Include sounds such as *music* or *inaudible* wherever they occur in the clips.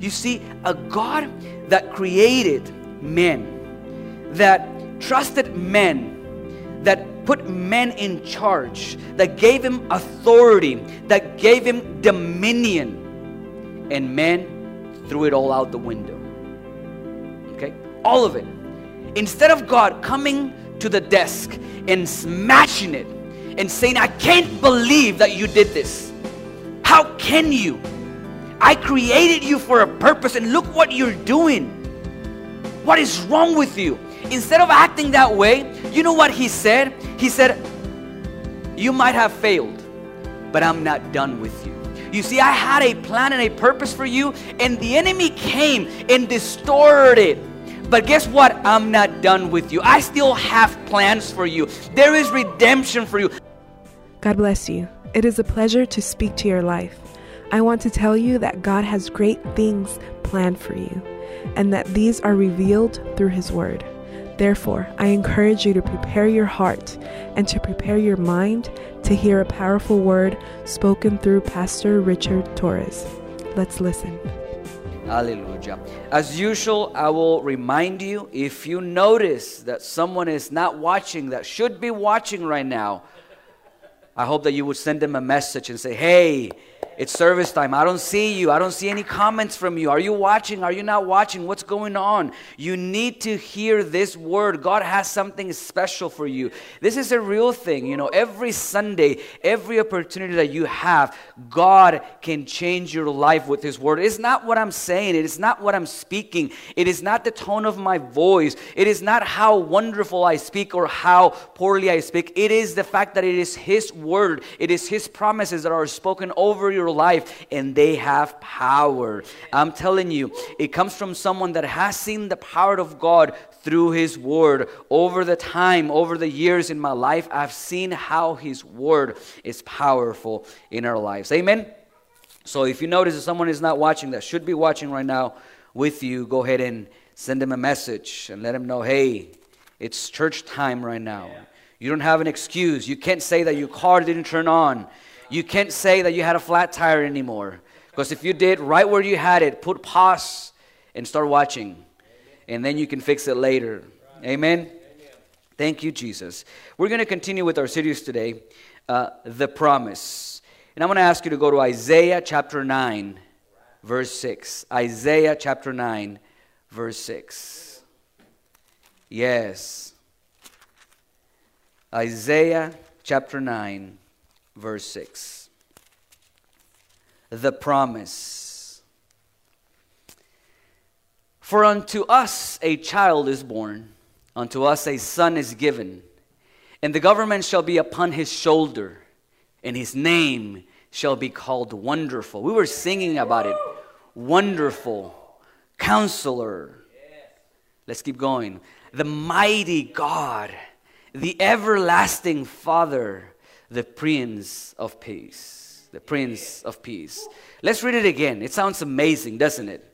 You see, a God that created men, that trusted men, that put men in charge, that gave him authority, that gave him dominion, and men threw it all out the window. Okay? All of it. Instead of God coming to the desk and smashing it and saying, I can't believe that you did this. How can you? I created you for a purpose and look what you're doing. What is wrong with you? Instead of acting that way, you know what he said? He said, You might have failed, but I'm not done with you. You see, I had a plan and a purpose for you, and the enemy came and distorted it. But guess what? I'm not done with you. I still have plans for you. There is redemption for you. God bless you. It is a pleasure to speak to your life. I want to tell you that God has great things planned for you, and that these are revealed through His Word. Therefore, I encourage you to prepare your heart and to prepare your mind to hear a powerful word spoken through Pastor Richard Torres. Let's listen. Hallelujah. As usual, I will remind you if you notice that someone is not watching that should be watching right now, I hope that you would send them a message and say, Hey, it's service time. I don't see you. I don't see any comments from you. Are you watching? Are you not watching? What's going on? You need to hear this word. God has something special for you. This is a real thing. You know, every Sunday, every opportunity that you have, God can change your life with His word. It's not what I'm saying, it is not what I'm speaking, it is not the tone of my voice, it is not how wonderful I speak or how poorly I speak. It is the fact that it is His word, it is His promises that are spoken over your life and they have power. I'm telling you, it comes from someone that has seen the power of God through His Word. Over the time, over the years in my life, I've seen how His Word is powerful in our lives. Amen? So if you notice that someone is not watching that should be watching right now with you, go ahead and send them a message and let them know hey, it's church time right now. You don't have an excuse. You can't say that your car didn't turn on. You can't say that you had a flat tire anymore. Because if you did, right where you had it, put pause and start watching. And then you can fix it later. Amen? Thank you, Jesus. We're going to continue with our series today, uh, The Promise. And I'm going to ask you to go to Isaiah chapter 9, verse 6. Isaiah chapter 9, verse 6. Yes. Isaiah chapter 9, verse 6. The promise. For unto us a child is born, unto us a son is given, and the government shall be upon his shoulder, and his name shall be called Wonderful. We were singing about it. Wonderful, Counselor. Let's keep going. The mighty God, the everlasting Father the Prince of Peace. The Prince of Peace. Let's read it again. It sounds amazing, doesn't it?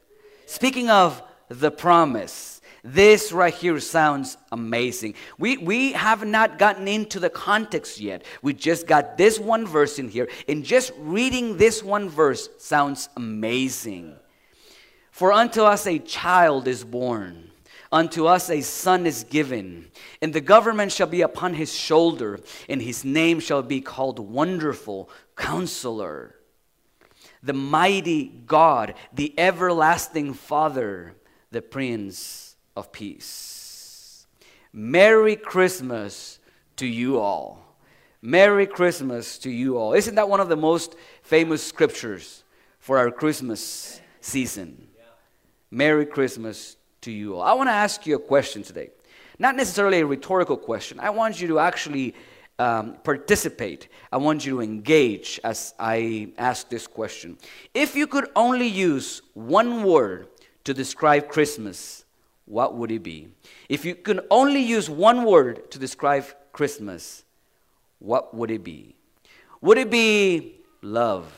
Speaking of the promise, this right here sounds amazing. We, we have not gotten into the context yet. We just got this one verse in here, and just reading this one verse sounds amazing. For unto us a child is born Unto us a son is given, and the government shall be upon his shoulder, and his name shall be called Wonderful Counselor, the mighty God, the everlasting Father, the Prince of Peace. Merry Christmas to you all. Merry Christmas to you all. Isn't that one of the most famous scriptures for our Christmas season? Merry Christmas to you all. I want to ask you a question today. Not necessarily a rhetorical question. I want you to actually um, participate. I want you to engage as I ask this question. If you could only use one word to describe Christmas, what would it be? If you could only use one word to describe Christmas, what would it be? Would it be love?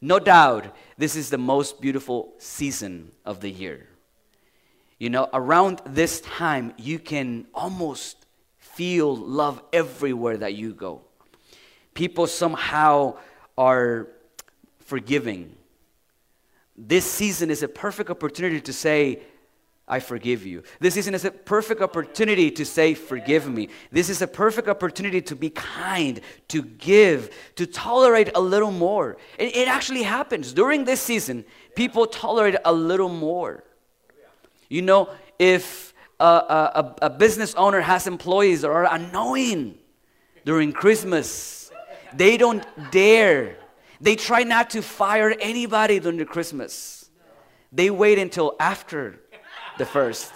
No doubt, this is the most beautiful season of the year. You know, around this time, you can almost feel love everywhere that you go. People somehow are forgiving. this season is a perfect opportunity to say, I forgive you. This season is a perfect opportunity to say, Forgive me. This is a perfect opportunity to be kind, to give, to tolerate a little more. It, it actually happens. During this season, people tolerate a little more. You know, if a, a, a business owner has employees that are annoying during Christmas, they don't dare. They try not to fire anybody during Christmas. They wait until after the first.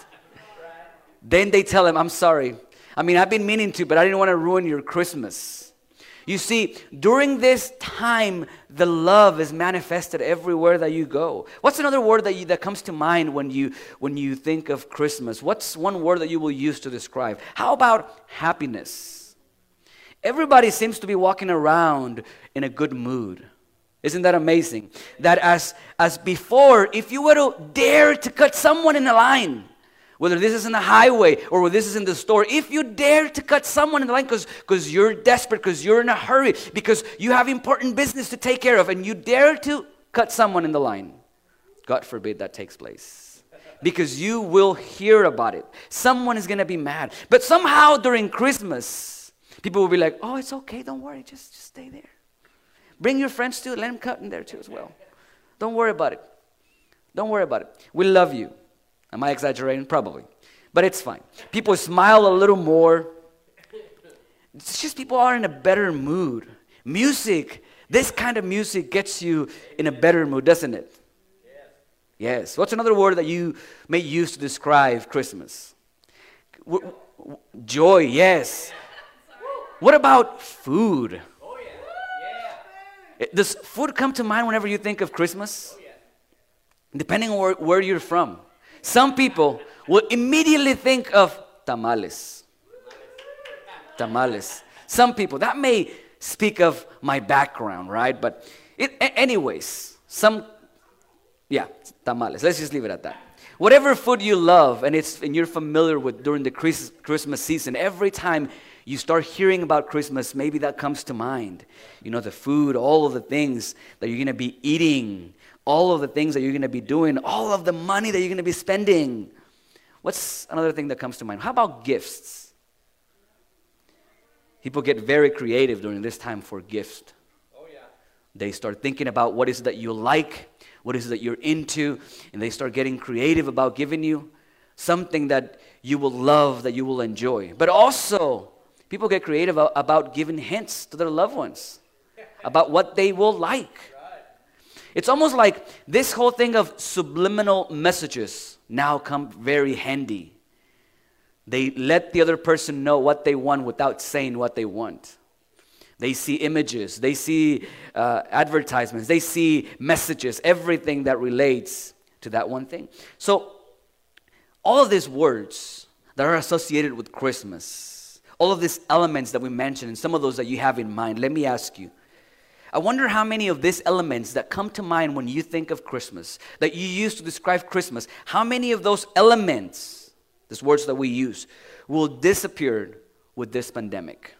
Then they tell him, I'm sorry. I mean, I've been meaning to, but I didn't want to ruin your Christmas. You see, during this time, the love is manifested everywhere that you go. What's another word that, you, that comes to mind when you, when you think of Christmas? What's one word that you will use to describe? How about happiness? Everybody seems to be walking around in a good mood. Isn't that amazing? That as, as before, if you were to dare to cut someone in a line, whether this is in the highway or whether this is in the store, if you dare to cut someone in the line because you're desperate, because you're in a hurry, because you have important business to take care of, and you dare to cut someone in the line, God forbid that takes place. Because you will hear about it. Someone is going to be mad. But somehow during Christmas, people will be like, oh, it's okay, don't worry, just, just stay there. Bring your friends too. Let them cut in there too as well. Don't worry about it. Don't worry about it. We love you. Am I exaggerating? Probably. But it's fine. People smile a little more. It's just people are in a better mood. Music, this kind of music gets you in a better mood, doesn't it? Yes. yes. What's another word that you may use to describe Christmas? Joy, yes. What about food? Oh, Does food come to mind whenever you think of Christmas? Oh, Depending on where, where you're from. Some people will immediately think of tamales. Tamales. Some people, that may speak of my background, right? But it, anyways, some, yeah, tamales. Let's just leave it at that. Whatever food you love and, it's, and you're familiar with during the Christmas season, every time you start hearing about Christmas, maybe that comes to mind. You know, the food, all of the things that you're going to be eating, all of the things that you're going to be doing, all of the money that you're going to be spending. What's another thing that comes to mind? How about gifts? People get very creative during this time for gifts. Oh, yeah. They start thinking about what is it that you like, what is it that you're into, and they start getting creative about giving you something that you will love, that you will enjoy. But also, People get creative about giving hints to their loved ones *laughs* about what they will like. It's almost like this whole thing of subliminal messages now come very handy. They let the other person know what they want without saying what they want. They see images, they see uh, advertisements, they see messages, everything that relates to that one thing. So, all of these words that are associated with Christmas, all of these elements that we mentioned and some of those that you have in mind, let me ask you. I wonder how many of these elements that come to mind when you think of Christmas, that you use to describe Christmas, how many of those elements, these words that we use, will disappear with this pandemic?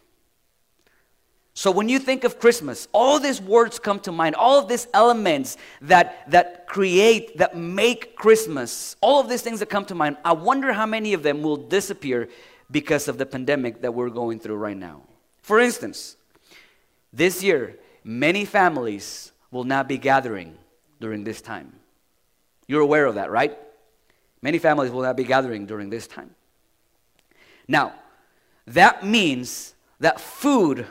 So when you think of Christmas, all these words come to mind, all of these elements that, that create, that make Christmas, all of these things that come to mind, I wonder how many of them will disappear because of the pandemic that we're going through right now. For instance, this year, many families will not be gathering during this time. You're aware of that, right? Many families will not be gathering during this time. Now, that means that food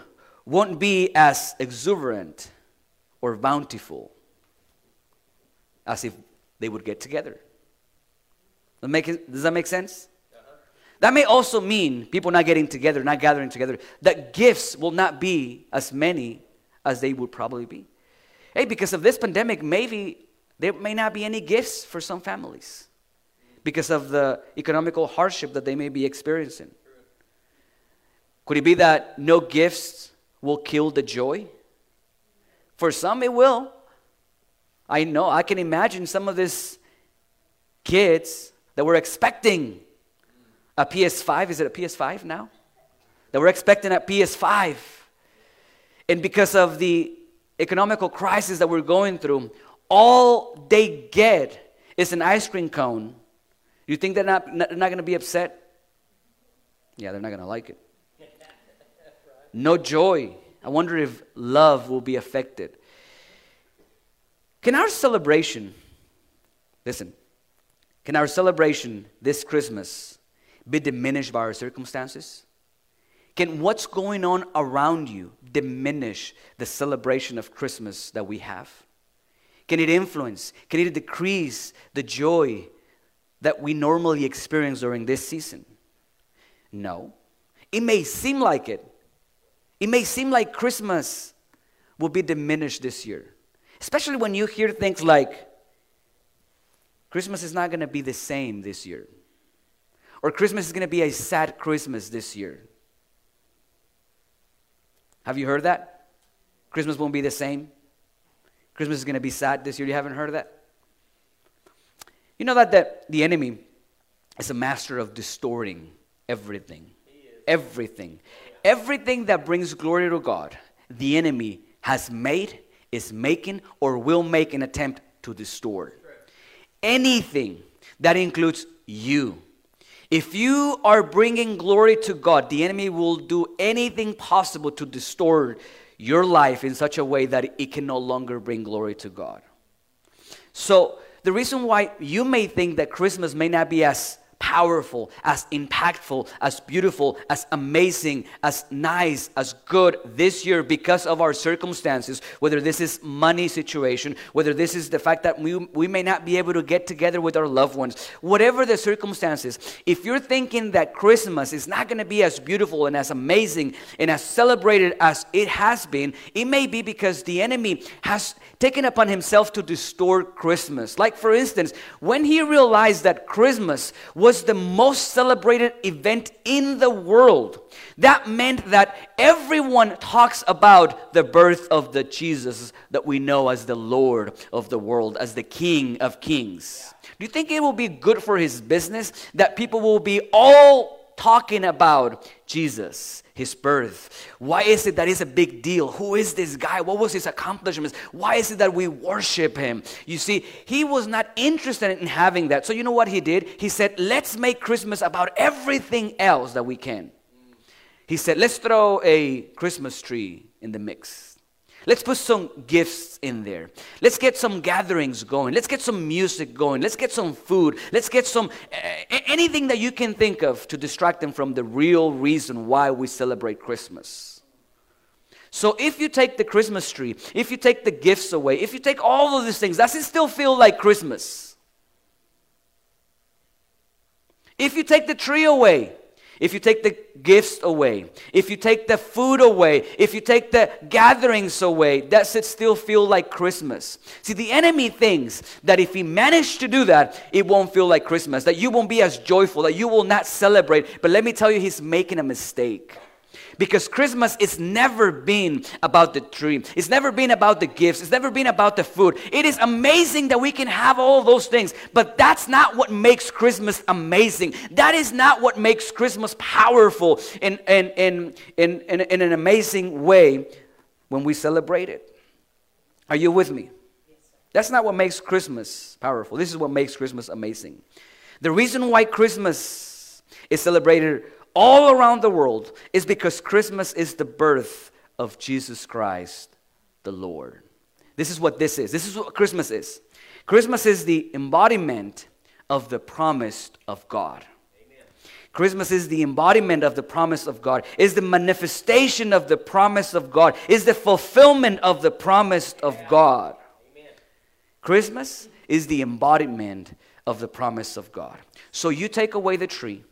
won't be as exuberant or bountiful as if they would get together. Does that make sense? Uh-huh. That may also mean people not getting together, not gathering together, that gifts will not be as many as they would probably be. Hey, because of this pandemic, maybe there may not be any gifts for some families because of the economical hardship that they may be experiencing. Could it be that no gifts will kill the joy? For some, it will. I know, I can imagine some of these kids that were expecting a PS5. Is it a PS5 now? That we're expecting a PS5. And because of the economical crisis that we're going through, all they get is an ice cream cone, you think they're not, not, not going to be upset? Yeah, they're not going to like it. No joy. I wonder if love will be affected. Can our celebration, listen, can our celebration this Christmas be diminished by our circumstances? Can what's going on around you diminish the celebration of Christmas that we have? Can it influence, can it decrease the joy that we normally experience during this season? No. It may seem like it. It may seem like Christmas will be diminished this year, especially when you hear things like, Christmas is not going to be the same this year. Or Christmas is going to be a sad Christmas this year. Have you heard that? Christmas won't be the same. Christmas is going to be sad this year. You haven't heard of that? You know that the, the enemy is a master of distorting everything. Everything. Everything that brings glory to God, the enemy has made, is making, or will make an attempt to distort. Anything that includes you, if you are bringing glory to God, the enemy will do anything possible to distort your life in such a way that it can no longer bring glory to God. So, the reason why you may think that Christmas may not be as powerful, as impactful, as beautiful, as amazing, as nice, as good this year because of our circumstances, whether this is money situation, whether this is the fact that we, we may not be able to get together with our loved ones, whatever the circumstances, if you're thinking that Christmas is not going to be as beautiful and as amazing and as celebrated as it has been, it may be because the enemy has taken upon himself to distort Christmas. Like, for instance, when he realized that Christmas was was the most celebrated event in the world. That meant that everyone talks about the birth of the Jesus that we know as the Lord of the world, as the King of Kings. Do you think it will be good for his business that people will be all talking about Jesus, his birth. Why is it that it's a big deal? Who is this guy? What was his accomplishments? Why is it that we worship him? You see, he was not interested in having that. So, you know what he did? He said, Let's make Christmas about everything else that we can. He said, Let's throw a Christmas tree in the mix. Let's put some gifts in there. Let's get some gatherings going. Let's get some music going. Let's get some food. Let's get some uh, anything that you can think of to distract them from the real reason why we celebrate Christmas. So if you take the Christmas tree, if you take the gifts away, if you take all of these things, does it still feel like Christmas? If you take the tree away, if you take the gifts away, if you take the food away, if you take the gatherings away, does it still feel like Christmas? See, the enemy thinks that if he managed to do that, it won't feel like Christmas, that you won't be as joyful, that you will not celebrate. But let me tell you, he's making a mistake. Because Christmas is never been about the tree. It's never been about the gifts. It's never been about the food. It is amazing that we can have all those things, but that's not what makes Christmas amazing. That is not what makes Christmas powerful in, in, in, in, in, in an amazing way when we celebrate it. Are you with me? That's not what makes Christmas powerful. This is what makes Christmas amazing. The reason why Christmas is celebrated all around the world is because Christmas is the birth of Jesus Christ, the Lord. This is what this is. This is what Christmas is. Christmas is the embodiment of the promise of God. Amen. Christmas is the embodiment of the promise of God, is the manifestation of the promise of God, is the fulfillment of the promise of God. Amen. Christmas is the embodiment of the promise of God. So you take away the tree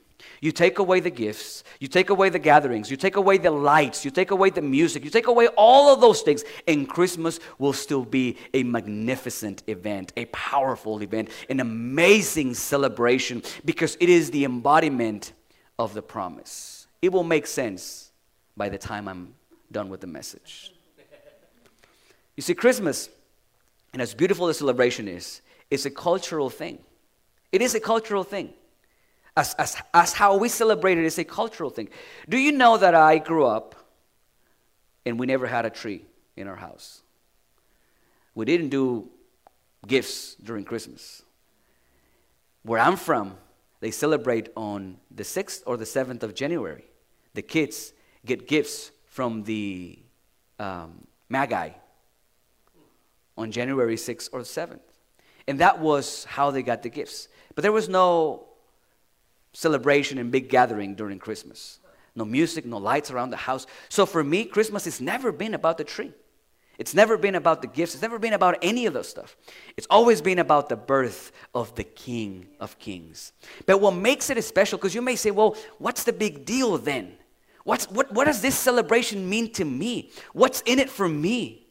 you take away the gifts, you take away the gatherings, you take away the lights, you take away the music, you take away all of those things, and Christmas will still be a magnificent event, a powerful event, an amazing celebration because it is the embodiment of the promise. It will make sense by the time I'm done with the message. You see, Christmas, and as beautiful as celebration is, is a cultural thing. It is a cultural thing as, as, as how we celebrate it is a cultural thing. Do you know that I grew up and we never had a tree in our house? We didn't do gifts during Christmas. Where I'm from, they celebrate on the 6th or the 7th of January. The kids get gifts from the um, Magi on January 6th or 7th. And that was how they got the gifts. But there was no celebration and big gathering during Christmas. No music, no lights around the house. So for me, Christmas has never been about the tree. It's never been about the gifts. It's never been about any of those stuff. It's always been about the birth of the King of Kings. But what makes it special, because you may say, well, what's the big deal then? What's, what, what does this celebration mean to me? What's in it for me?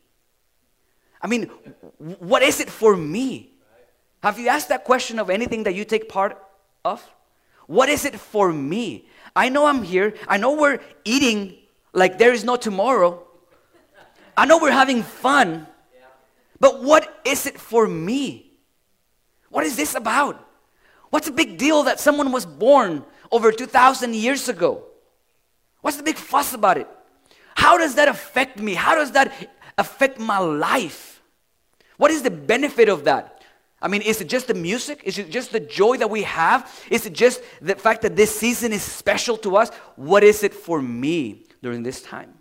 I mean, what is it for me? Have you asked that question of anything that you take part of? What is it for me? I know I'm here. I know we're eating like there is no tomorrow. I know we're having fun, but what is it for me? What is this about? What's the big deal that someone was born over 2,000 years ago? What's the big fuss about it? How does that affect me? How does that affect my life? What is the benefit of that? I mean, is it just the music? Is it just the joy that we have? Is it just the fact that this season is special to us? What is it for me during this time?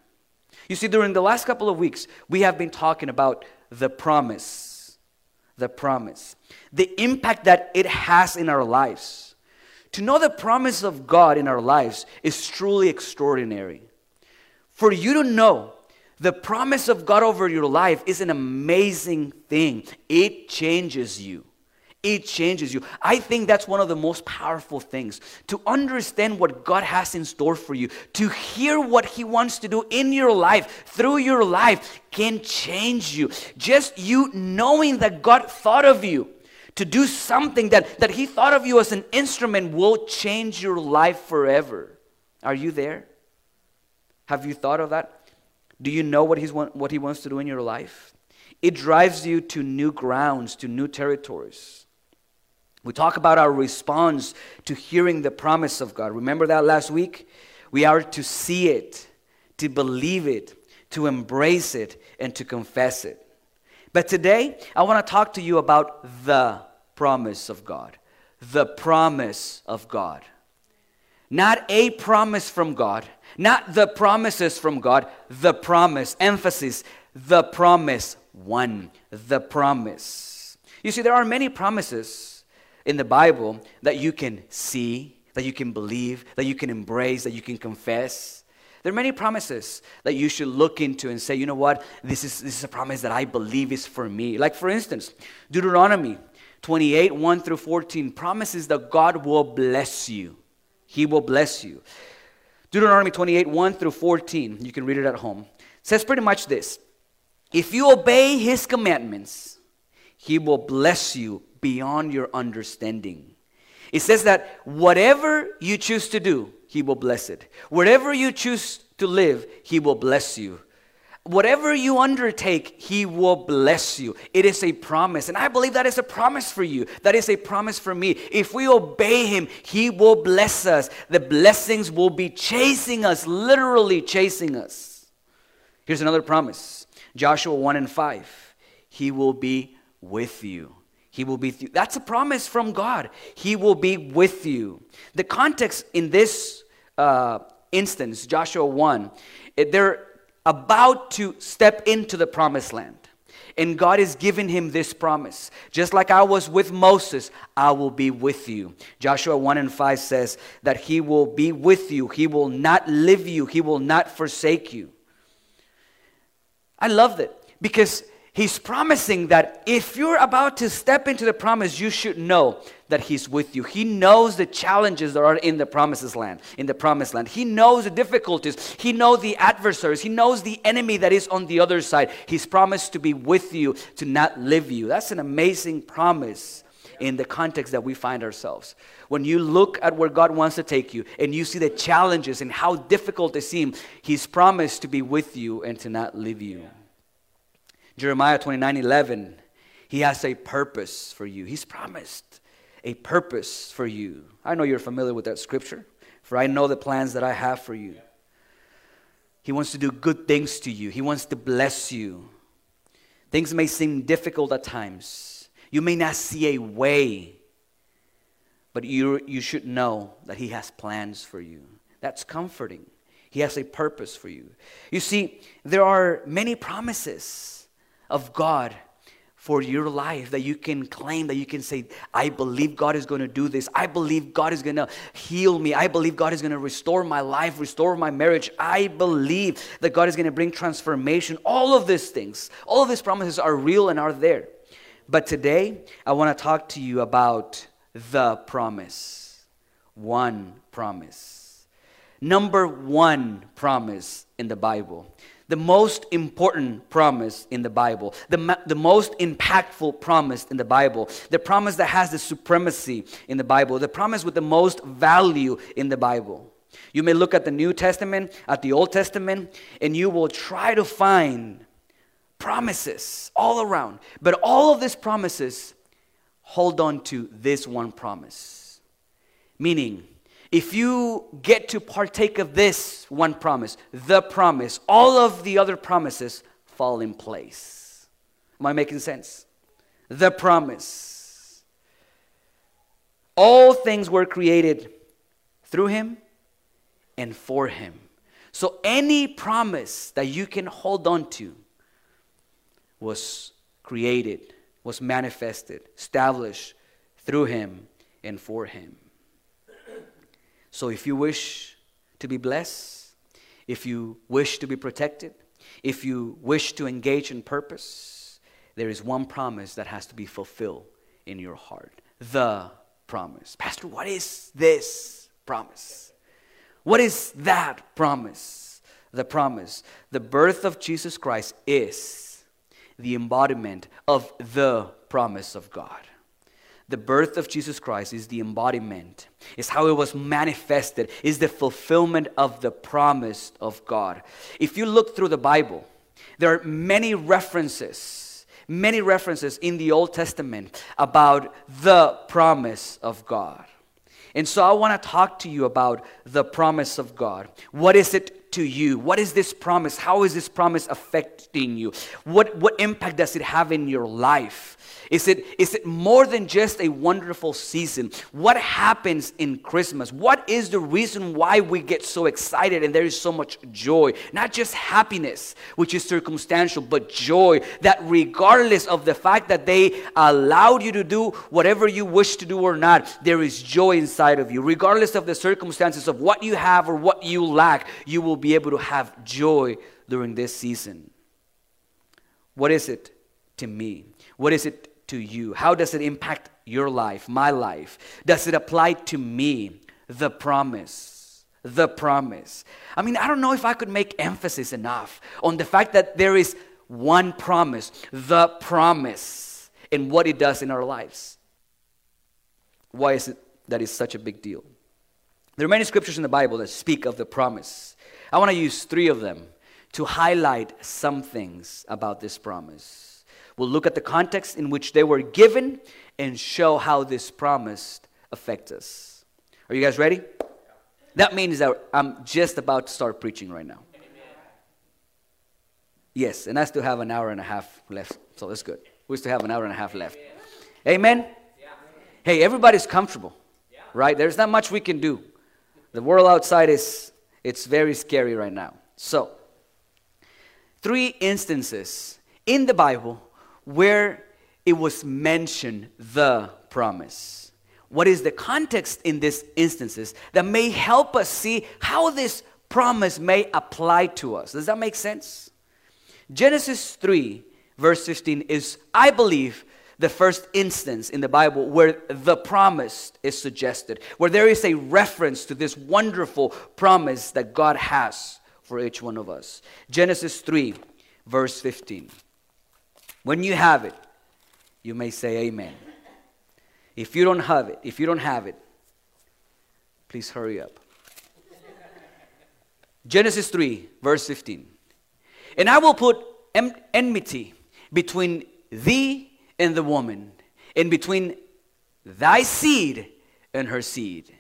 You see, during the last couple of weeks, we have been talking about the promise. The promise. The impact that it has in our lives. To know the promise of God in our lives is truly extraordinary. For you to know the promise of God over your life is an amazing thing, it changes you. It changes you. I think that's one of the most powerful things to understand what God has in store for you, to hear what He wants to do in your life, through your life, can change you. Just you knowing that God thought of you to do something that, that He thought of you as an instrument will change your life forever. Are you there? Have you thought of that? Do you know what, he's, what He wants to do in your life? It drives you to new grounds, to new territories. We talk about our response to hearing the promise of God. Remember that last week? We are to see it, to believe it, to embrace it, and to confess it. But today, I want to talk to you about the promise of God. The promise of God. Not a promise from God, not the promises from God, the promise. Emphasis, the promise. One, the promise. You see, there are many promises in the Bible that you can see, that you can believe, that you can embrace, that you can confess. There are many promises that you should look into and say, you know what, this is, this is a promise that I believe is for me. Like, for instance, Deuteronomy 28 1 through 14 promises that God will bless you. He will bless you. Deuteronomy 28 1 through 14, you can read it at home, says pretty much this If you obey his commandments, he will bless you beyond your understanding. It says that whatever you choose to do, He will bless it. Wherever you choose to live, He will bless you. Whatever you undertake, He will bless you. It is a promise. And I believe that is a promise for you. That is a promise for me. If we obey Him, He will bless us. The blessings will be chasing us, literally chasing us. Here's another promise Joshua 1 and 5. He will be with you. He will be you. That's a promise from God. He will be with you. The context in this uh, instance, Joshua 1, they're about to step into the promised land. And God is giving him this promise. Just like I was with Moses, I will be with you. Joshua 1 and 5 says that he will be with you. He will not leave you. He will not forsake you. I love it because He's promising that if you're about to step into the promise, you should know that He's with you. He knows the challenges that are in the promises land, in the promised land. He knows the difficulties. He knows the adversaries. He knows the enemy that is on the other side. He's promised to be with you, to not leave you. That's an amazing promise in the context that we find ourselves. When you look at where God wants to take you and you see the challenges and how difficult they seem, He's promised to be with you and to not leave you. Jeremiah 29 11, he has a purpose for you. He's promised a purpose for you. I know you're familiar with that scripture, for I know the plans that I have for you. He wants to do good things to you, He wants to bless you. Things may seem difficult at times. You may not see a way, but you, you should know that He has plans for you. That's comforting. He has a purpose for you. You see, there are many promises of God for your life that you can claim, that you can say, I believe God is going to do this. I believe God is going to heal me. I believe God is going to restore my life, restore my marriage. I believe that God is going to bring transformation. All of these things, all of these promises are real and are there. But today, I want to talk to you about the promise. One promise. Number one promise in the Bible. The most important promise in the Bible. The, the most impactful promise in the Bible. The promise that has the supremacy in the Bible. The promise with the most value in the Bible. You may look at the New Testament, at the Old Testament, and you will try to find promises all around. But all of these promises hold on to this one promise. Meaning, if you get to partake of this one promise, the promise, all of the other promises fall in place. Am I making sense? The promise. All things were created through him and for him. So any promise that you can hold on to was created, was manifested, established through him and for him. So if you wish to be blessed, if you wish to be protected, if you wish to engage in purpose, there is one promise that has to be fulfilled in your heart. The promise. Pastor, what is this promise? What is that promise? The promise. The birth of Jesus Christ is the embodiment of the promise of God. The birth of Jesus Christ is the embodiment, is how it was manifested, is the fulfillment of the promise of God. If you look through the Bible, there are many references, many references in the Old Testament about the promise of God. And so I want to talk to you about the promise of God. What is it to you? What is this promise? How is this promise affecting you? What, what impact does it have in your life? Is it, is it more than just a wonderful season? What happens in Christmas? What is the reason why we get so excited and there is so much joy? Not just happiness, which is circumstantial, but joy that regardless of the fact that they allowed you to do whatever you wish to do or not, there is joy inside of you. Regardless of the circumstances of what you have or what you lack, you will be able to have joy during this season. What is it to me? What is it to you? How does it impact your life, my life? Does it apply to me? The promise. The promise. I mean, I don't know if I could make emphasis enough on the fact that there is one promise, the promise, and what it does in our lives. Why is it that is such a big deal? There are many scriptures in the Bible that speak of the promise. I want to use three of them to highlight some things about this promise. We'll look at the context in which they were given and show how this promise affects us. Are you guys ready? That means that I'm just about to start preaching right now. Yes, and I still have an hour and a half left, so that's good. We still have an hour and a half left. Amen? Hey, everybody's comfortable, right? There's not much we can do. The world outside is it's very scary right now. So, three instances in the Bible where it was mentioned the promise. What is the context in these instances that may help us see how this promise may apply to us? Does that make sense? Genesis 3, verse 15 is, I believe, the first instance in the Bible where the promise is suggested, where there is a reference to this wonderful promise that God has for each one of us. Genesis 3, verse 15. When you have it, you may say amen. If you don't have it, if you don't have it, please hurry up. Genesis 3, verse 15. And I will put enmity between thee and the woman, and between thy seed and her seed.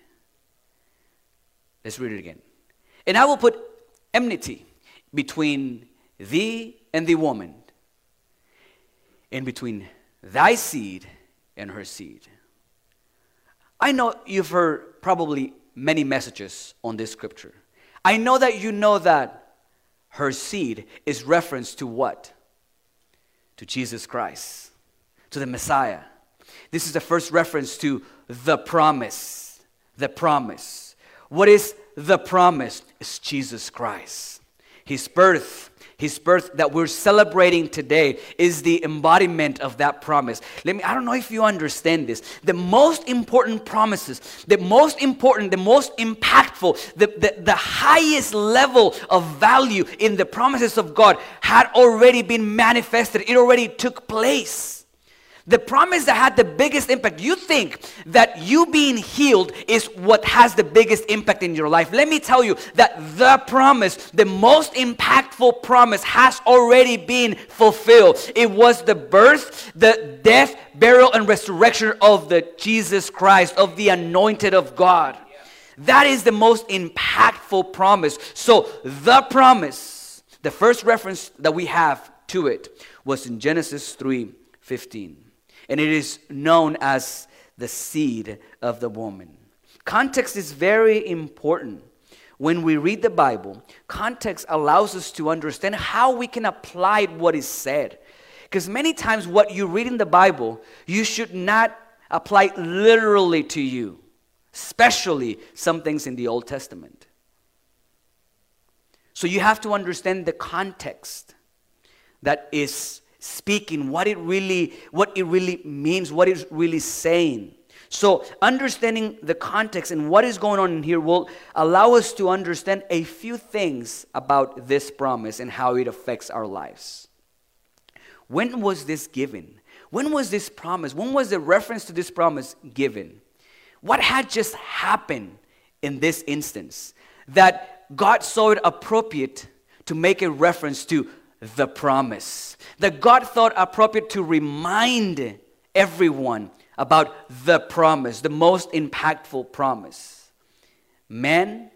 Let's read it again. And I will put enmity between thee and the woman, in between thy seed and her seed. I know you've heard probably many messages on this scripture. I know that you know that her seed is reference to what? To Jesus Christ, to the Messiah. This is the first reference to the promise. The promise. What is the promise? It's Jesus Christ. His birth, his birth that we're celebrating today is the embodiment of that promise. Let me, I don't know if you understand this. The most important promises, the most important, the most impactful, the, the, the highest level of value in the promises of God had already been manifested, it already took place. The promise that had the biggest impact. You think that you being healed is what has the biggest impact in your life. Let me tell you that the promise, the most impactful promise, has already been fulfilled. It was the birth, the death, burial, and resurrection of the Jesus Christ, of the anointed of God. That is the most impactful promise. So, the promise, the first reference that we have to it was in Genesis 3 15 and it is known as the seed of the woman. Context is very important. When we read the Bible, context allows us to understand how we can apply what is said. Because many times, what you read in the Bible, you should not apply literally to you, especially some things in the Old Testament. So you have to understand the context that is speaking, what it really, what it really means, what it's really saying. So, understanding the context and what is going on in here will allow us to understand a few things about this promise and how it affects our lives. When was this given? When was this promise? When was the reference to this promise given? What had just happened in this instance that God saw it appropriate to make a reference to the promise. That God thought appropriate to remind everyone about the promise, the most impactful promise. Man,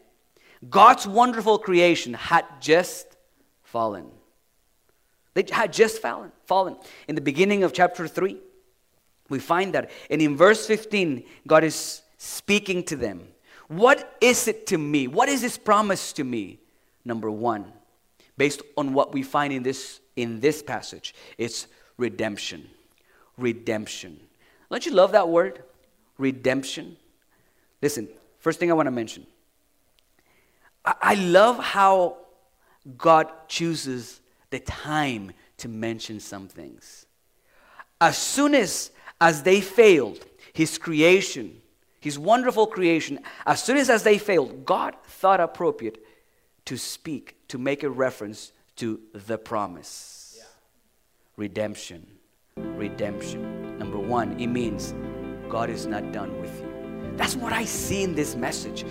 God's wonderful creation had just fallen. They had just fallen, fallen. In the beginning of chapter 3, we find that. And in verse 15, God is speaking to them. What is it to me? What is this promise to me? Number one, based on what we find in this in this passage. It's redemption. Redemption. Don't you love that word? Redemption. Listen, first thing I want to mention. I, I love how God chooses the time to mention some things. As soon as as they failed, his creation, his wonderful creation, as soon as as they failed, God thought appropriate to speak, to make a reference to the promise. Yeah. Redemption. Redemption. Number one, it means God is not done with you. That's what I see in this message.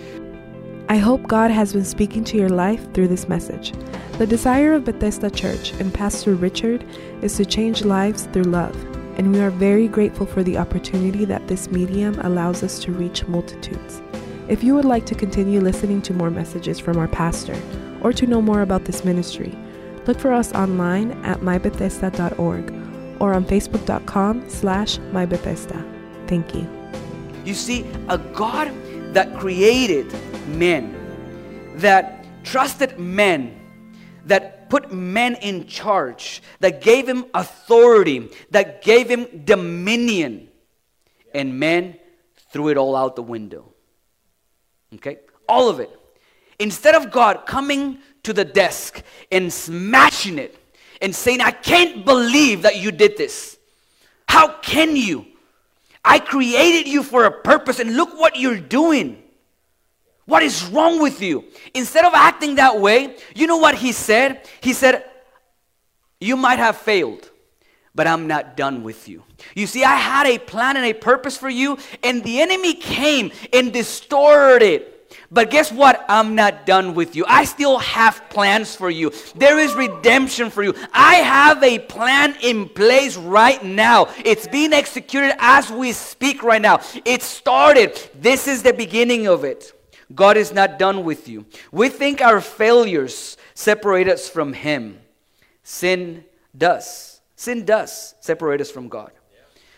I hope God has been speaking to your life through this message. The desire of Bethesda Church and Pastor Richard is to change lives through love, and we are very grateful for the opportunity that this medium allows us to reach multitudes. If you would like to continue listening to more messages from our pastor or to know more about this ministry, look for us online at mybethesda.org or on facebook.com slash mybethesda. Thank you. You see, a God that created men, that trusted men, that put men in charge, that gave him authority, that gave him dominion, and men threw it all out the window. Okay? All of it. Instead of God coming to the desk and smashing it and saying, I can't believe that you did this. How can you? I created you for a purpose and look what you're doing. What is wrong with you? Instead of acting that way, you know what he said? He said, You might have failed, but I'm not done with you. You see, I had a plan and a purpose for you, and the enemy came and distorted it. But guess what? I'm not done with you. I still have plans for you. There is redemption for you. I have a plan in place right now. It's being executed as we speak right now. It started. This is the beginning of it. God is not done with you. We think our failures separate us from Him. Sin does. Sin does separate us from God.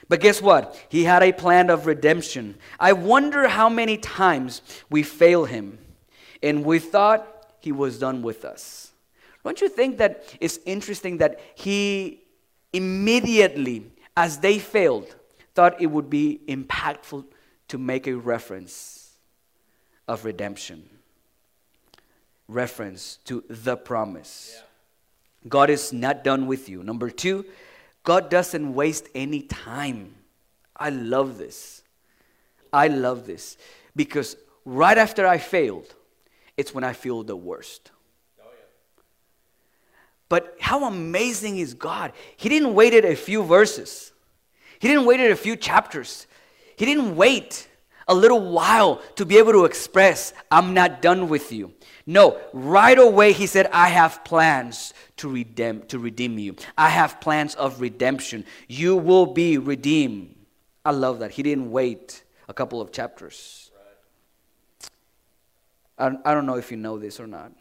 But guess what? He had a plan of redemption. I wonder how many times we fail him and we thought he was done with us. Don't you think that it's interesting that he immediately, as they failed, thought it would be impactful to make a reference of redemption? Reference to the promise. Yeah. God is not done with you. Number two, God doesn't waste any time. I love this. I love this because right after I failed, it's when I feel the worst. Oh, but how amazing is God? He didn't wait a few verses. He didn't wait a few chapters. He didn't wait a little while to be able to express, I'm not done with you. No, right away he said, I have plans to redeem, to redeem you. I have plans of redemption. You will be redeemed. I love that. He didn't wait a couple of chapters. I, I don't know if you know this or not,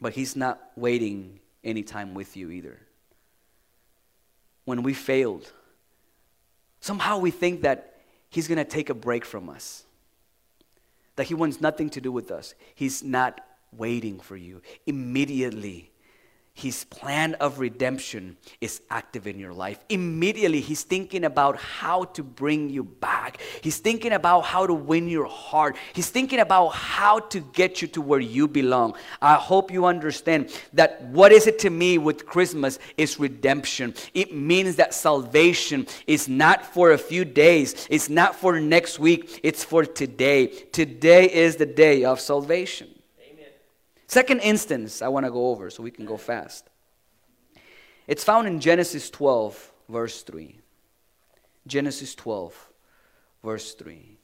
but he's not waiting any time with you either. When we failed, somehow we think that he's going to take a break from us, that he wants nothing to do with us. He's not waiting for you. Immediately, his plan of redemption is active in your life. Immediately, he's thinking about how to bring you back. He's thinking about how to win your heart. He's thinking about how to get you to where you belong. I hope you understand that what is it to me with Christmas is redemption. It means that salvation is not for a few days, it's not for next week, it's for today. Today is the day of salvation. Second instance I want to go over so we can go fast. It's found in Genesis 12, verse 3. Genesis 12, verse 3.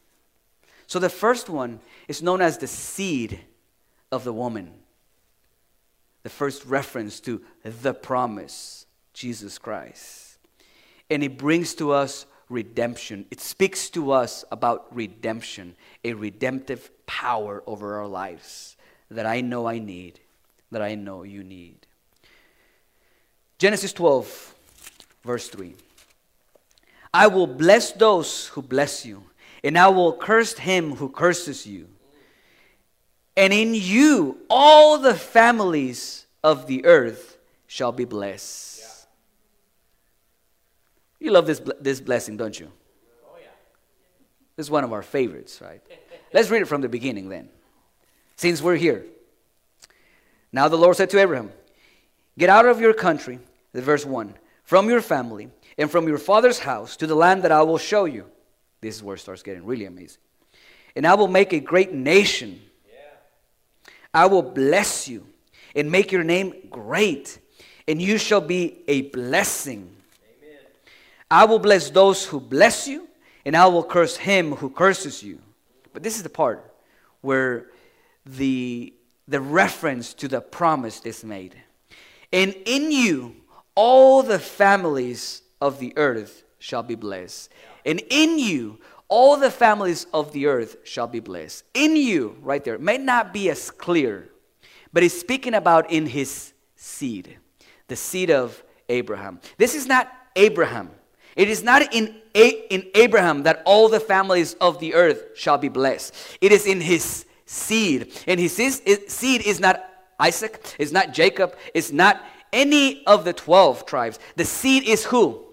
So the first one is known as the seed of the woman. The first reference to the promise, Jesus Christ. And it brings to us redemption. It speaks to us about redemption, a redemptive power over our lives that I know I need, that I know you need. Genesis 12, verse 3. I will bless those who bless you, and I will curse him who curses you. And in you all the families of the earth shall be blessed. Yeah. You love this, this blessing, don't you? Oh, yeah. This is one of our favorites, right? Let's read it from the beginning then since we're here. Now the Lord said to Abraham, Get out of your country, the verse 1, from your family, and from your father's house to the land that I will show you. This is where it starts getting really amazing. And I will make a great nation. Yeah. I will bless you and make your name great, and you shall be a blessing. Amen. I will bless those who bless you, and I will curse him who curses you. But this is the part where the, the reference to the promise is made. And in you, all the families of the earth shall be blessed. And in you, all the families of the earth shall be blessed. In you, right there, may not be as clear, but he's speaking about in his seed, the seed of Abraham. This is not Abraham. It is not in, A- in Abraham that all the families of the earth shall be blessed. It is in his seed. And his seed is not Isaac, it's not Jacob, it's not any of the 12 tribes. The seed is who?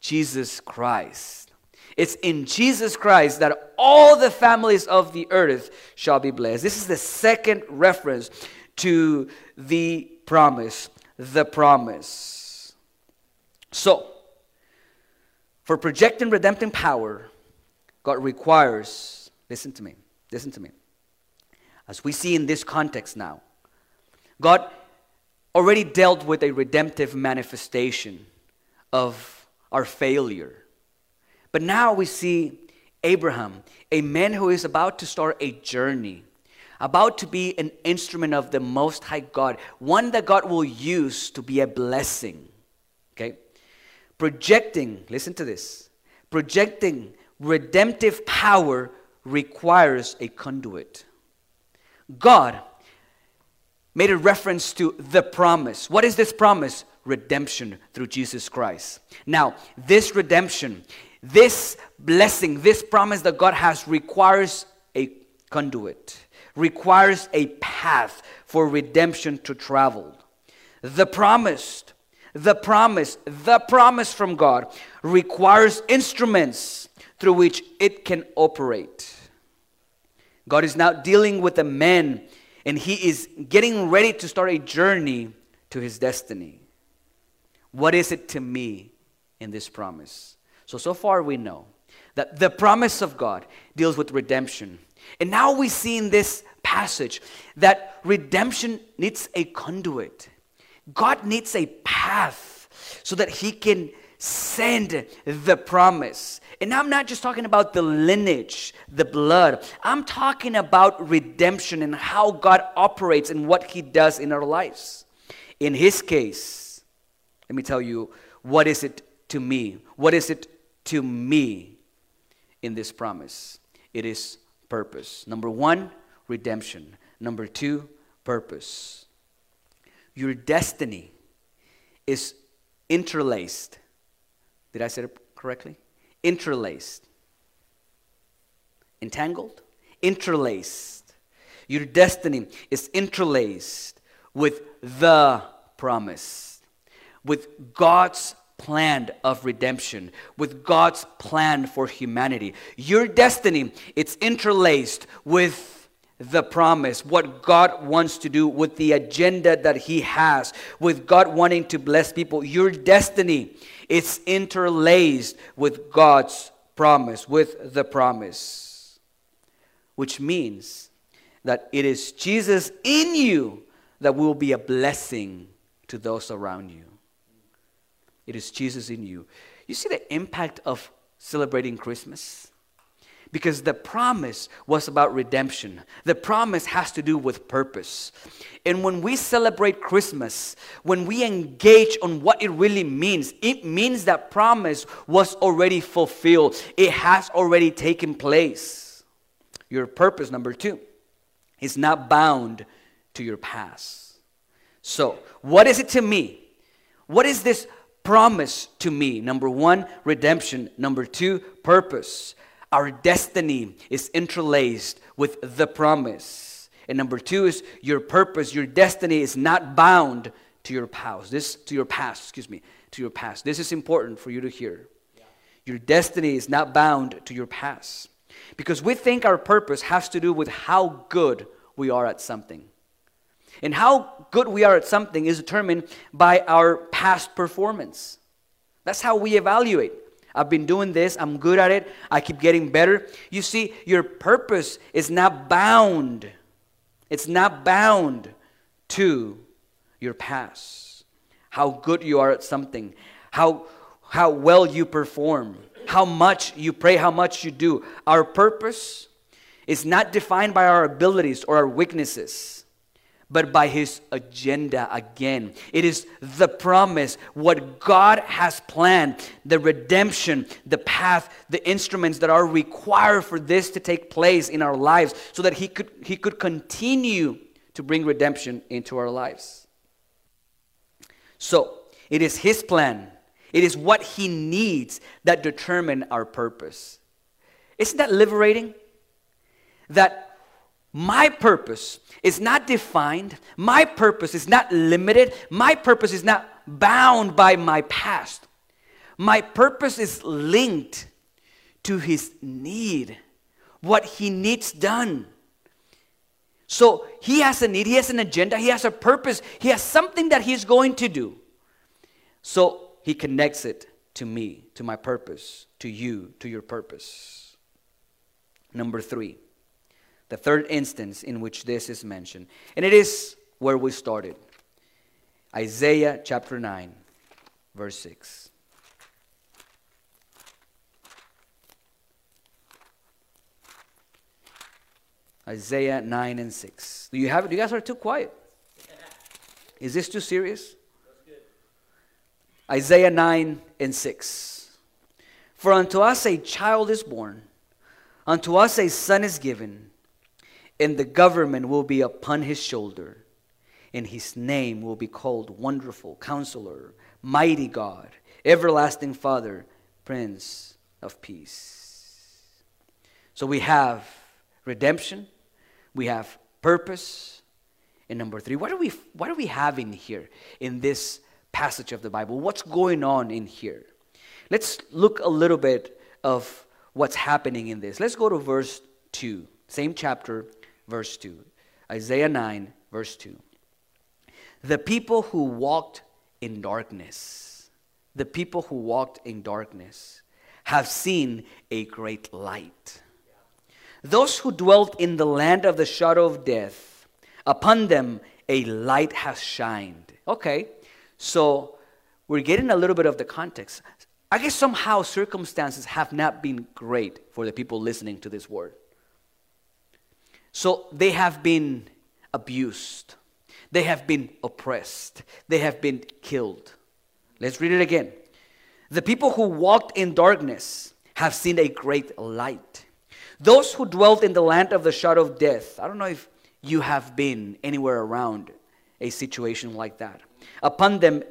Jesus Christ. It's in Jesus Christ that all the families of the earth shall be blessed. This is the second reference to the promise. The promise. So, for projecting redemptive power, God requires, listen to me, listen to me as we see in this context now, God already dealt with a redemptive manifestation of our failure. But now we see Abraham, a man who is about to start a journey, about to be an instrument of the Most High God, one that God will use to be a blessing. Okay? Projecting, listen to this, projecting redemptive power requires a conduit. God made a reference to the promise. What is this promise? Redemption through Jesus Christ. Now, this redemption This blessing, this promise that God has requires a conduit, requires a path for redemption to travel. The promised, the promise, the promise from God requires instruments through which it can operate. God is now dealing with a man and he is getting ready to start a journey to his destiny. What is it to me in this promise? So, so far we know that the promise of God deals with redemption. And now we see in this passage that redemption needs a conduit. God needs a path so that he can send the promise. And I'm not just talking about the lineage, the blood. I'm talking about redemption and how God operates and what he does in our lives. In his case, let me tell you, what is it to me? What is it to me in this promise? It is purpose. Number one, redemption. Number two, purpose. Your destiny is interlaced. Did I say it correctly? Interlaced. Entangled? Interlaced. Your destiny is interlaced with the promise, with God's plan of redemption, with God's plan for humanity. Your destiny, it's interlaced with the promise, what God wants to do, with the agenda that He has, with God wanting to bless people. Your destiny, it's interlaced with God's promise, with the promise, which means that it is Jesus in you that will be a blessing to those around you. It is Jesus in you. You see the impact of celebrating Christmas? Because the promise was about redemption. The promise has to do with purpose. And when we celebrate Christmas, when we engage on what it really means, it means that promise was already fulfilled, it has already taken place. Your purpose, number two, is not bound to your past. So, what is it to me? What is this promise to me? Number one, redemption. Number two, purpose. Our destiny is interlaced with the promise. And number two is your purpose, your destiny is not bound to your past. This to your past, excuse me, to your past. This is important for you to hear. Your destiny is not bound to your past. Because we think our purpose has to do with how good we are at something. And how good we are at something is determined by our past performance. That's how we evaluate. I've been doing this, I'm good at it, I keep getting better. You see, your purpose is not bound. It's not bound to your past. How good you are at something, how, how well you perform, how much you pray, how much you do. Our purpose is not defined by our abilities or our weaknesses but by his agenda again. It is the promise, what God has planned, the redemption, the path, the instruments that are required for this to take place in our lives so that he could, he could continue to bring redemption into our lives. So, it is his plan. It is what he needs that determine our purpose. Isn't that liberating? That my purpose is not defined. My purpose is not limited. My purpose is not bound by my past. My purpose is linked to his need, what he needs done. So he has a need, he has an agenda, he has a purpose, he has something that he's going to do. So he connects it to me, to my purpose, to you, to your purpose. Number three the third instance in which this is mentioned. And it is where we started Isaiah chapter 9, verse 6. Isaiah 9 and 6. Do you have it? You guys are too quiet. *laughs* Is this too serious? Isaiah 9 and 6. For unto us a child is born, unto us a son is given and the government will be upon his shoulder, and his name will be called Wonderful Counselor, Mighty God, Everlasting Father, Prince of peace. So we have redemption, we have purpose, and number three, what are we what are we having here in this passage of the Bible? What's going on in here? Let's look a little bit of what's happening in this. Let's go to verse 2, same chapter, verse 2. Isaiah 9, verse 2. The people who walked in darkness, the people who walked in darkness have seen a great light. Those who dwelt in the land of the shadow of death, upon them a light has shined. Okay, so we're getting a little bit of the context. I guess somehow circumstances have not been great for the people listening to this word. So they have been abused, they have been oppressed, they have been killed. Let's read it again. The people who walked in darkness have seen a great light. Those who dwelt in the land of the shadow of death, I don't know if you have been anywhere around a situation like that. Upon them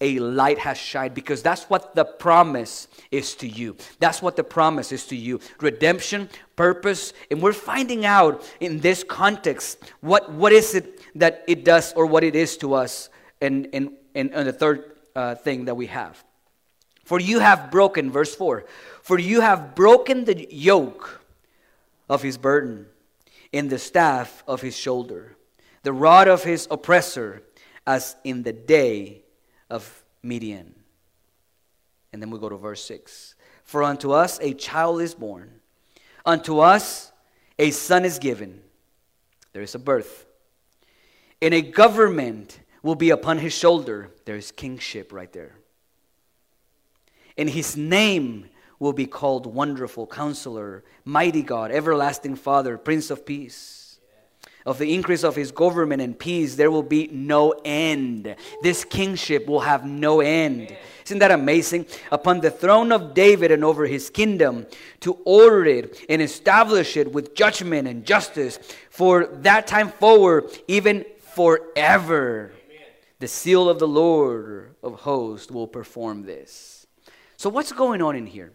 a light has shined because that's what the promise is to you. That's what the promise is to you. Redemption, purpose, and we're finding out in this context what, what is it that it does or what it is to us and, and, and, and the third uh, thing that we have. For you have broken, verse 4, for you have broken the yoke of his burden in the staff of his shoulder, the rod of his oppressor, as in the day of Midian. And then we go to verse 6. For unto us a child is born, unto us a son is given. There is a birth. And a government will be upon his shoulder. There is kingship right there. And his name will be called Wonderful Counselor, Mighty God, Everlasting Father, Prince of Peace of the increase of his government and peace, there will be no end. This kingship will have no end. Isn't that amazing? Upon the throne of David and over his kingdom, to order it and establish it with judgment and justice for that time forward, even forever. The seal of the Lord of hosts will perform this. So, what's going on in here?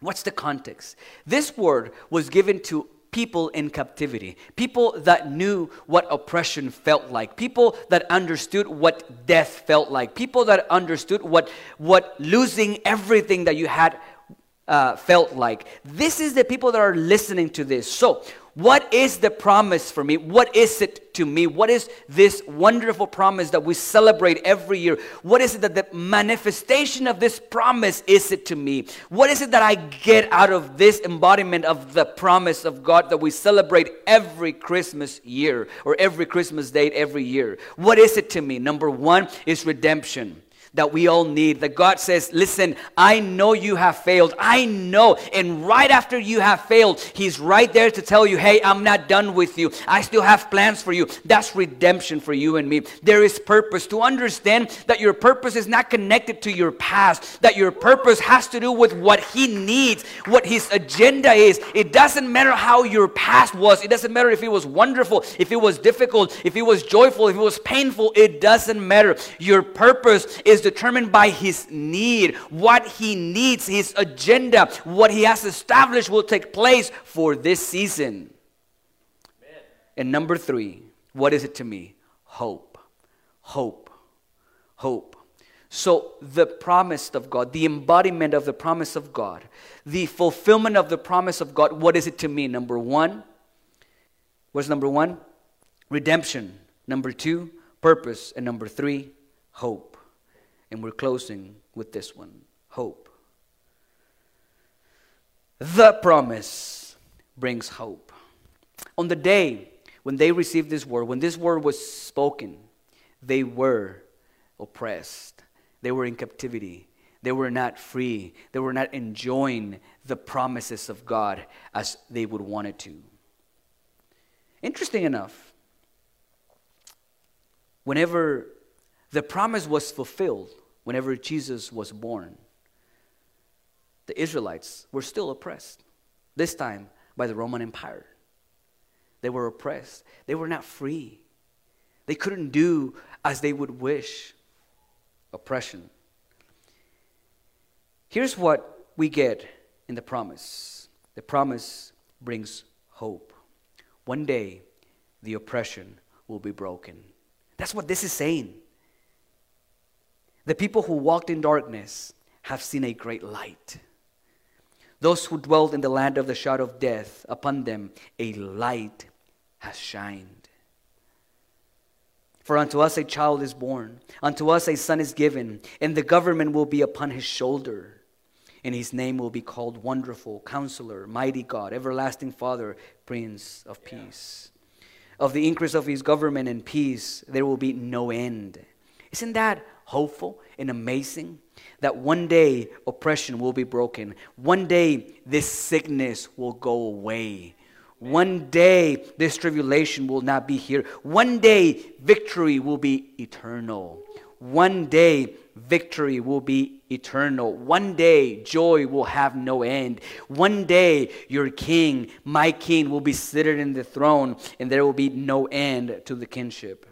What's the context? This word was given to people in captivity, people that knew what oppression felt like, people that understood what death felt like, people that understood what, what losing everything that you had uh, felt like. This is the people that are listening to this. So, what is the promise for me? What is it to me? What is this wonderful promise that we celebrate every year? What is it that the manifestation of this promise is it to me? What is it that I get out of this embodiment of the promise of God that we celebrate every Christmas year or every Christmas date every year? What is it to me? Number one is redemption that we all need. That God says, Listen, I know you have failed. I know. And right after you have failed, He's right there to tell you, Hey, I'm not done with you. I still have plans for you. That's redemption for you and me. There is purpose. To understand that your purpose is not connected to your past, that your purpose has to do with what He needs, what His agenda is. It doesn't matter how your past was, it doesn't matter if it was wonderful, if it was difficult, if it was joyful, if it was painful. It doesn't matter. Your purpose is determined by his need. What he needs, his agenda, what he has established will take place for this season. Amen. And number three, what is it to me? Hope. Hope. Hope. So, the promise of God, the embodiment of the promise of God, the fulfillment of the promise of God, what is it to me? Number one, what's number one? Redemption. Number two, purpose. And number three, hope. And we're closing with this one hope. The promise brings hope. On the day when they received this word, when this word was spoken, they were oppressed, they were in captivity. They were not free. They were not enjoying the promises of God as they would want it to. Interesting enough, whenever the promise was fulfilled whenever Jesus was born. The Israelites were still oppressed, this time by the Roman Empire. They were oppressed, they were not free. They couldn't do as they would wish. Oppression. Here's what we get in the promise. The promise brings hope. One day, the oppression will be broken. That's what this is saying. The people who walked in darkness have seen a great light. Those who dwelled in the land of the shadow of death, upon them a light has shined. For unto us a child is born, unto us a son is given, and the government will be upon his shoulder. And his name will be called Wonderful, Counselor, Mighty God, Everlasting Father, Prince of Peace. Of the increase of his government and peace, there will be no end. Isn't that hopeful and amazing? That one day oppression will be broken. One day this sickness will go away. One day, this tribulation will not be here. One day, victory will be eternal. One day, victory will be eternal. One day, joy will have no end. One day, your king, my king, will be seated in the throne, and there will be no end to the kinship.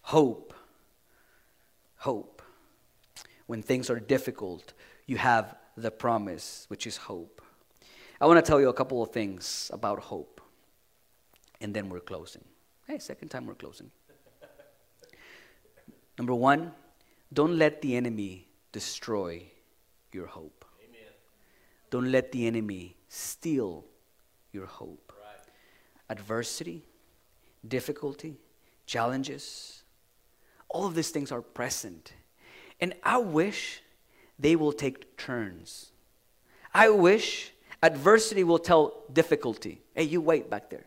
Hope. Hope. When things are difficult, you have the promise, which is hope. I want to tell you a couple of things about hope. And then we're closing. Hey, second time we're closing. *laughs* Number one, don't let the enemy destroy your hope. Amen. Don't let the enemy steal your hope. Right. Adversity, difficulty, challenges, all of these things are present. And I wish they will take turns. I wish Adversity will tell difficulty, hey, you wait back there.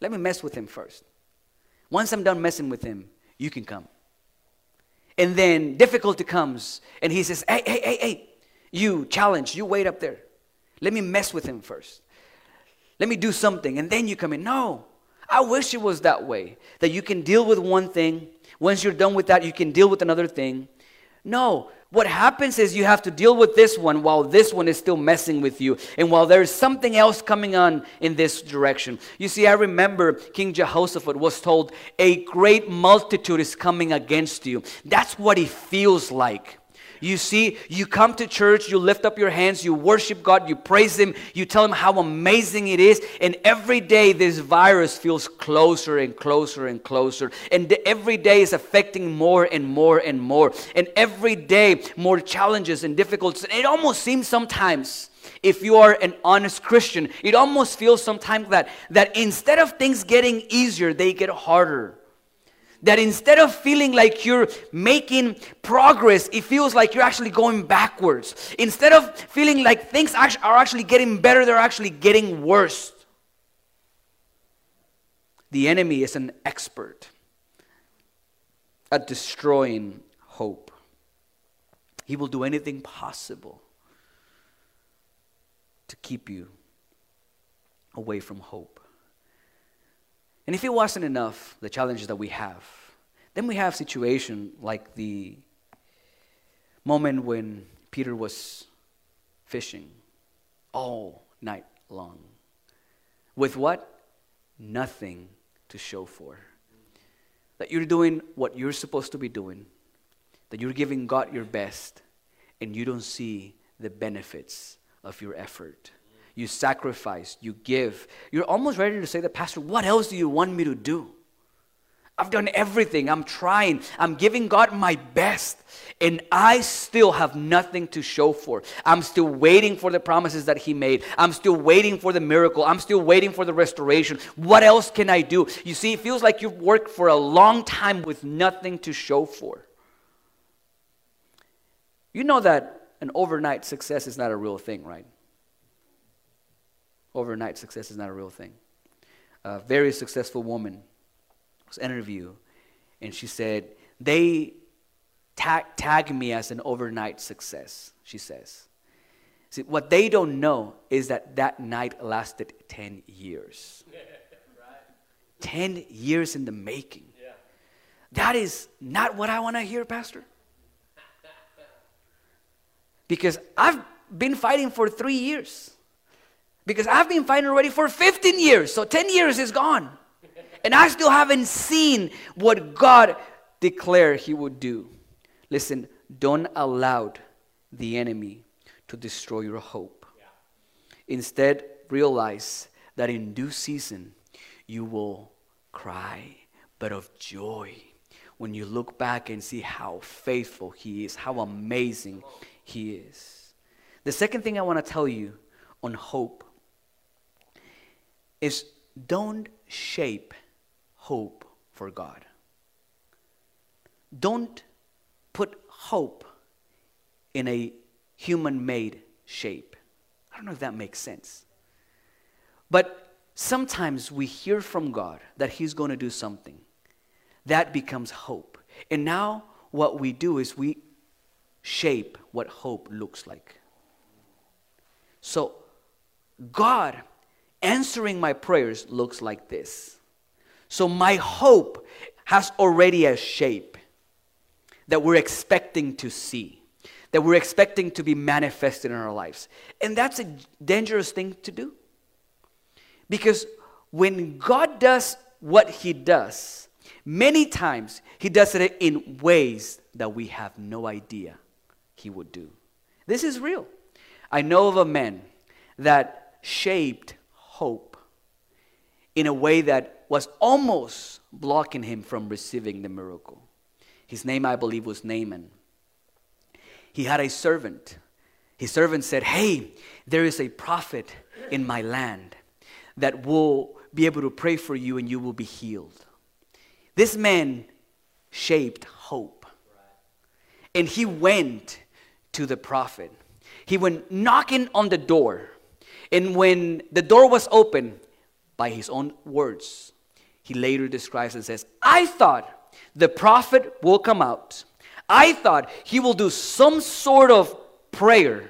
Let me mess with him first. Once I'm done messing with him, you can come. And then difficulty comes, and he says, hey, hey, hey, hey, you challenge, you wait up there. Let me mess with him first. Let me do something, and then you come in. No, I wish it was that way. That you can deal with one thing. Once you're done with that, you can deal with another thing. No, what happens is you have to deal with this one while this one is still messing with you, and while there's something else coming on in this direction. You see, I remember King Jehoshaphat was told, A great multitude is coming against you. That's what he feels like. You see, you come to church, you lift up your hands, you worship God, you praise Him, you tell Him how amazing it is, and every day this virus feels closer and closer and closer. And every day is affecting more and more and more. And every day, more challenges and difficulties. And it almost seems sometimes if you are an honest Christian, it almost feels sometimes that, that instead of things getting easier, they get harder that instead of feeling like you're making progress, it feels like you're actually going backwards. Instead of feeling like things are actually getting better, they're actually getting worse. The enemy is an expert at destroying hope. He will do anything possible to keep you away from hope. And if it wasn't enough, the challenges that we have, then we have situation like the moment when Peter was fishing all night long. With what? Nothing to show for. That you're doing what you're supposed to be doing, that you're giving God your best, and you don't see the benefits of your effort you sacrifice, you give. You're almost ready to say that, Pastor, what else do you want me to do? I've done everything. I'm trying. I'm giving God my best. And I still have nothing to show for. I'm still waiting for the promises that He made. I'm still waiting for the miracle. I'm still waiting for the restoration. What else can I do? You see, it feels like you've worked for a long time with nothing to show for. You know that an overnight success is not a real thing, right? Overnight success is not a real thing. A very successful woman was interviewed, and she said, They tag, tag me as an overnight success, she says. See, what they don't know is that that night lasted 10 years. right. *laughs* 10 years in the making. Yeah. That is not what I want to hear, Pastor. *laughs* Because I've been fighting for three years. Because I've been fighting already for 15 years, so 10 years is gone. And I still haven't seen what God declared He would do. Listen, don't allow the enemy to destroy your hope. Instead, realize that in due season you will cry, but of joy when you look back and see how faithful He is, how amazing He is. The second thing I want to tell you on hope is don't shape hope for God. Don't put hope in a human made shape. I don't know if that makes sense. But sometimes we hear from God that He's going to do something. That becomes hope. And now what we do is we shape what hope looks like. So, God answering my prayers looks like this. So, my hope has already a shape that we're expecting to see, that we're expecting to be manifested in our lives. And that's a dangerous thing to do. Because when God does what He does, many times He does it in ways that we have no idea He would do. This is real. I know of a man that shaped hope in a way that was almost blocking him from receiving the miracle. His name, I believe, was Naaman. He had a servant. His servant said, Hey, there is a prophet in my land that will be able to pray for you and you will be healed. This man shaped hope. And he went to the prophet. He went knocking on the door. And when the door was open, by his own words, he later describes and says, I thought the prophet will come out. I thought he will do some sort of prayer.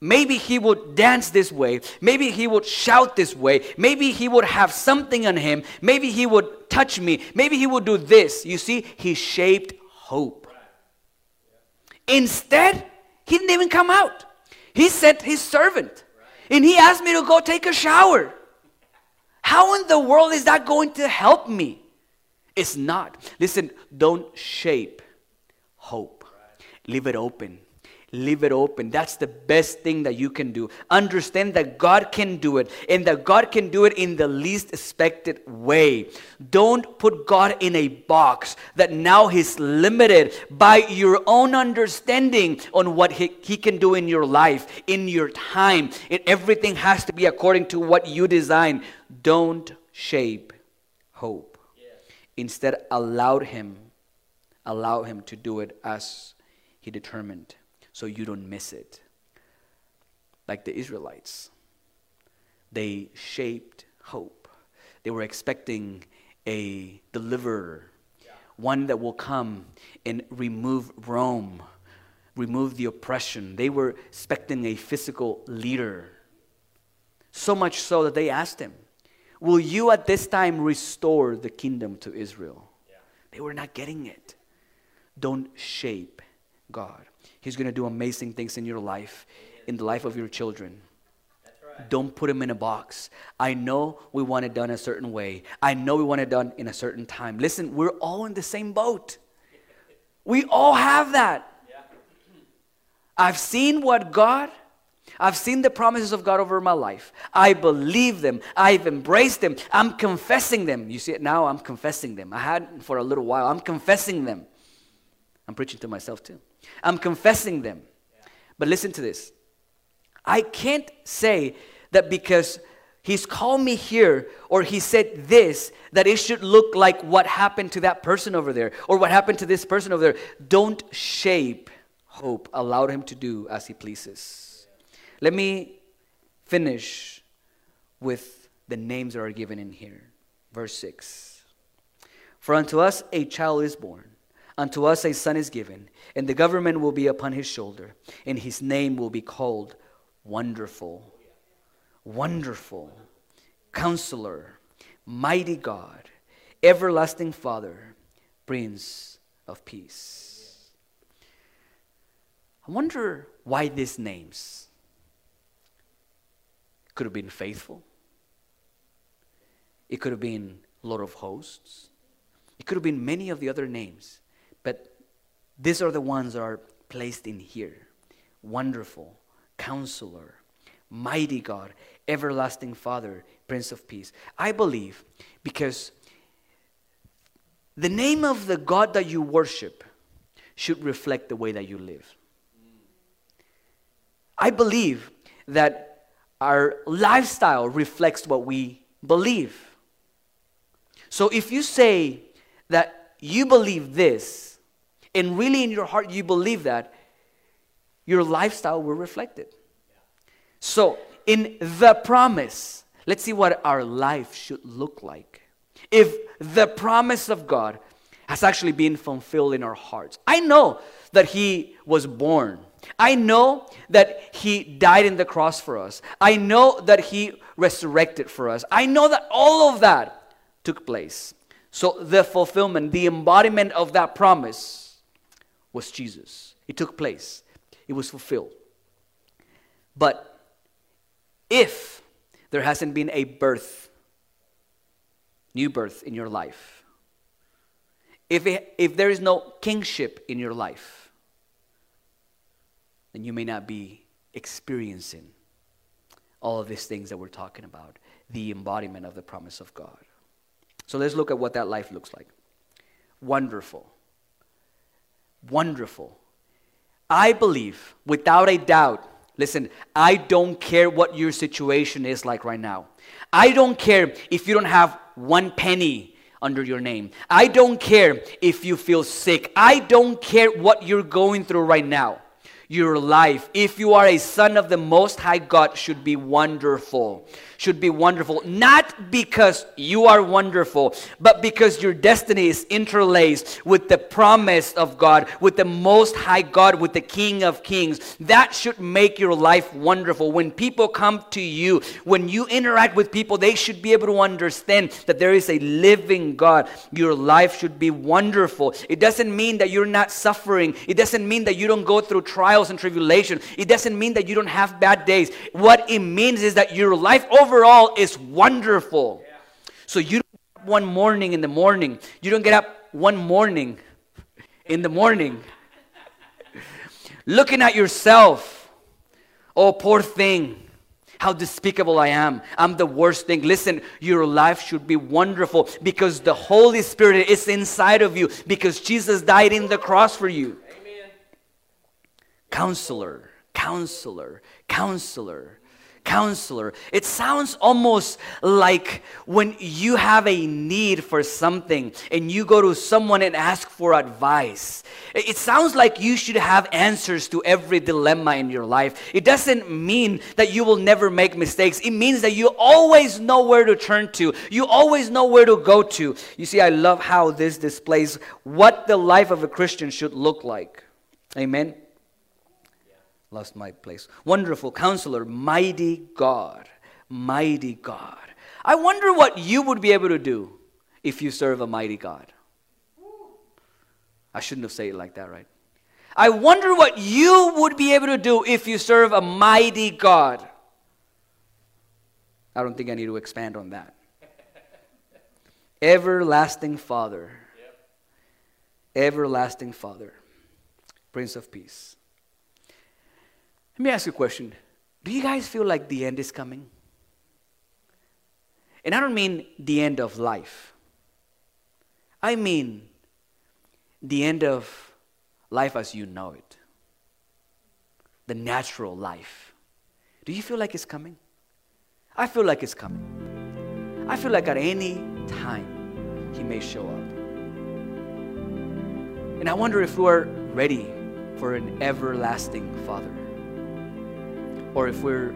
Maybe he would dance this way. Maybe he would shout this way. Maybe he would have something on him. Maybe he would touch me. Maybe he would do this. You see, he shaped hope. Instead, he didn't even come out. He sent his servant. And he asked me to go take a shower. How in the world is that going to help me? It's not. Listen, don't shape hope. Leave it open. Leave it open. That's the best thing that you can do. Understand that God can do it and that God can do it in the least expected way. Don't put God in a box that now He's limited by your own understanding on what He, he can do in your life, in your time. It, everything has to be according to what you design. Don't shape hope. Instead, allow Him, allow Him to do it as He determined so you don't miss it. Like the Israelites, they shaped hope. They were expecting a deliverer, yeah. one that will come and remove Rome, remove the oppression. They were expecting a physical leader. So much so that they asked him, Will you at this time restore the kingdom to Israel? Yeah. They were not getting it. Don't shape God. He's going to do amazing things in your life, in the life of your children. Right. Don't put them in a box. I know we want it done a certain way. I know we want it done in a certain time. Listen, we're all in the same boat. We all have that. Yeah. I've seen what God, I've seen the promises of God over my life. I believe them. I've embraced them. I'm confessing them. You see it now? I'm confessing them. I had for a little while. I'm confessing them. I'm preaching to myself too. I'm confessing them. But listen to this. I can't say that because he's called me here or he said this, that it should look like what happened to that person over there or what happened to this person over there. Don't shape hope. Allow him to do as he pleases. Let me finish with the names that are given in here. Verse 6 For unto us a child is born Unto us a son is given, and the government will be upon his shoulder, and his name will be called Wonderful, Wonderful, Counselor, Mighty God, Everlasting Father, Prince of Peace. I wonder why these names. Could have been faithful. It could have been Lord of Hosts. It could have been many of the other names. These are the ones that are placed in here wonderful, Counselor, Mighty God, Everlasting Father, Prince of Peace. I believe because the name of the God that you worship should reflect the way that you live. I believe that our lifestyle reflects what we believe. So if you say that you believe this, and really in your heart you believe that, your lifestyle will reflect it. So, in the promise, let's see what our life should look like. If the promise of God has actually been fulfilled in our hearts, I know that He was born. I know that He died in the cross for us. I know that He resurrected for us. I know that all of that took place. So, the fulfillment, the embodiment of that promise was Jesus. It took place, it was fulfilled. But if there hasn't been a birth, new birth in your life, if, it, if there is no kingship in your life, then you may not be experiencing all of these things that we're talking about the embodiment of the promise of God. So let's look at what that life looks like. Wonderful. Wonderful. I believe, without a doubt, Listen, I don't care what your situation is like right now. I don't care if you don't have one penny under your name. I don't care if you feel sick. I don't care what you're going through right now. Your life, if you are a son of the Most High God, should be wonderful should be wonderful, not because you are wonderful, but because your destiny is interlaced with the promise of God, with the Most High God, with the King of Kings. That should make your life wonderful. When people come to you, when you interact with people, they should be able to understand that there is a living God. Your life should be wonderful. It doesn't mean that you're not suffering, it doesn't mean that you don't go through trials and tribulation, it doesn't mean that you don't have bad days. What it means is that your life over overall is wonderful. So you don't one morning in the morning. You don't get up one morning in the morning looking at yourself. Oh, poor thing. How despicable I am. I'm the worst thing. Listen, your life should be wonderful because the Holy Spirit is inside of you because Jesus died in the cross for you. Amen. Counselor, counselor, counselor counselor. It sounds almost like when you have a need for something and you go to someone and ask for advice. It sounds like you should have answers to every dilemma in your life. It doesn't mean that you will never make mistakes. It means that you always know where to turn to. You always know where to go to. You see, I love how this displays what the life of a Christian should look like. Amen lost my place. Wonderful counselor, mighty God, mighty God. I wonder what you would be able to do if you serve a mighty God. I shouldn't have said it like that, right? I wonder what you would be able to do if you serve a mighty God. I don't think I need to expand on that. Everlasting Father. Yep. Everlasting Father. Prince of Peace. Let me ask you a question. Do you guys feel like the end is coming? And I don't mean the end of life. I mean the end of life as you know it. The natural life. Do you feel like it's coming? I feel like it's coming. I feel like at any time he may show up. And I wonder if we're ready for an everlasting Father or if we're.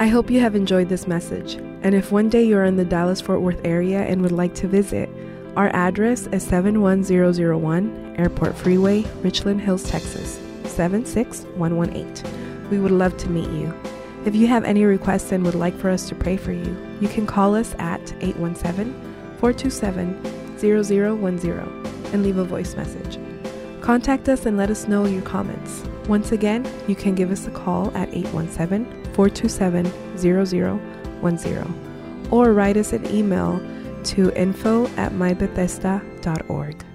I hope you have enjoyed this message. And if one day you're in the Dallas Fort Worth area and would like to visit, our address is 71001 Airport Freeway, Richland Hills, Texas 76118. We would love to meet you. If you have any requests and would like for us to pray for you, you can call us at 817 427 0010 and leave a voice message. Contact us and let us know your comments. Once again, you can give us a call at 817 427 0010 or write us an email to info at mybethesda.org.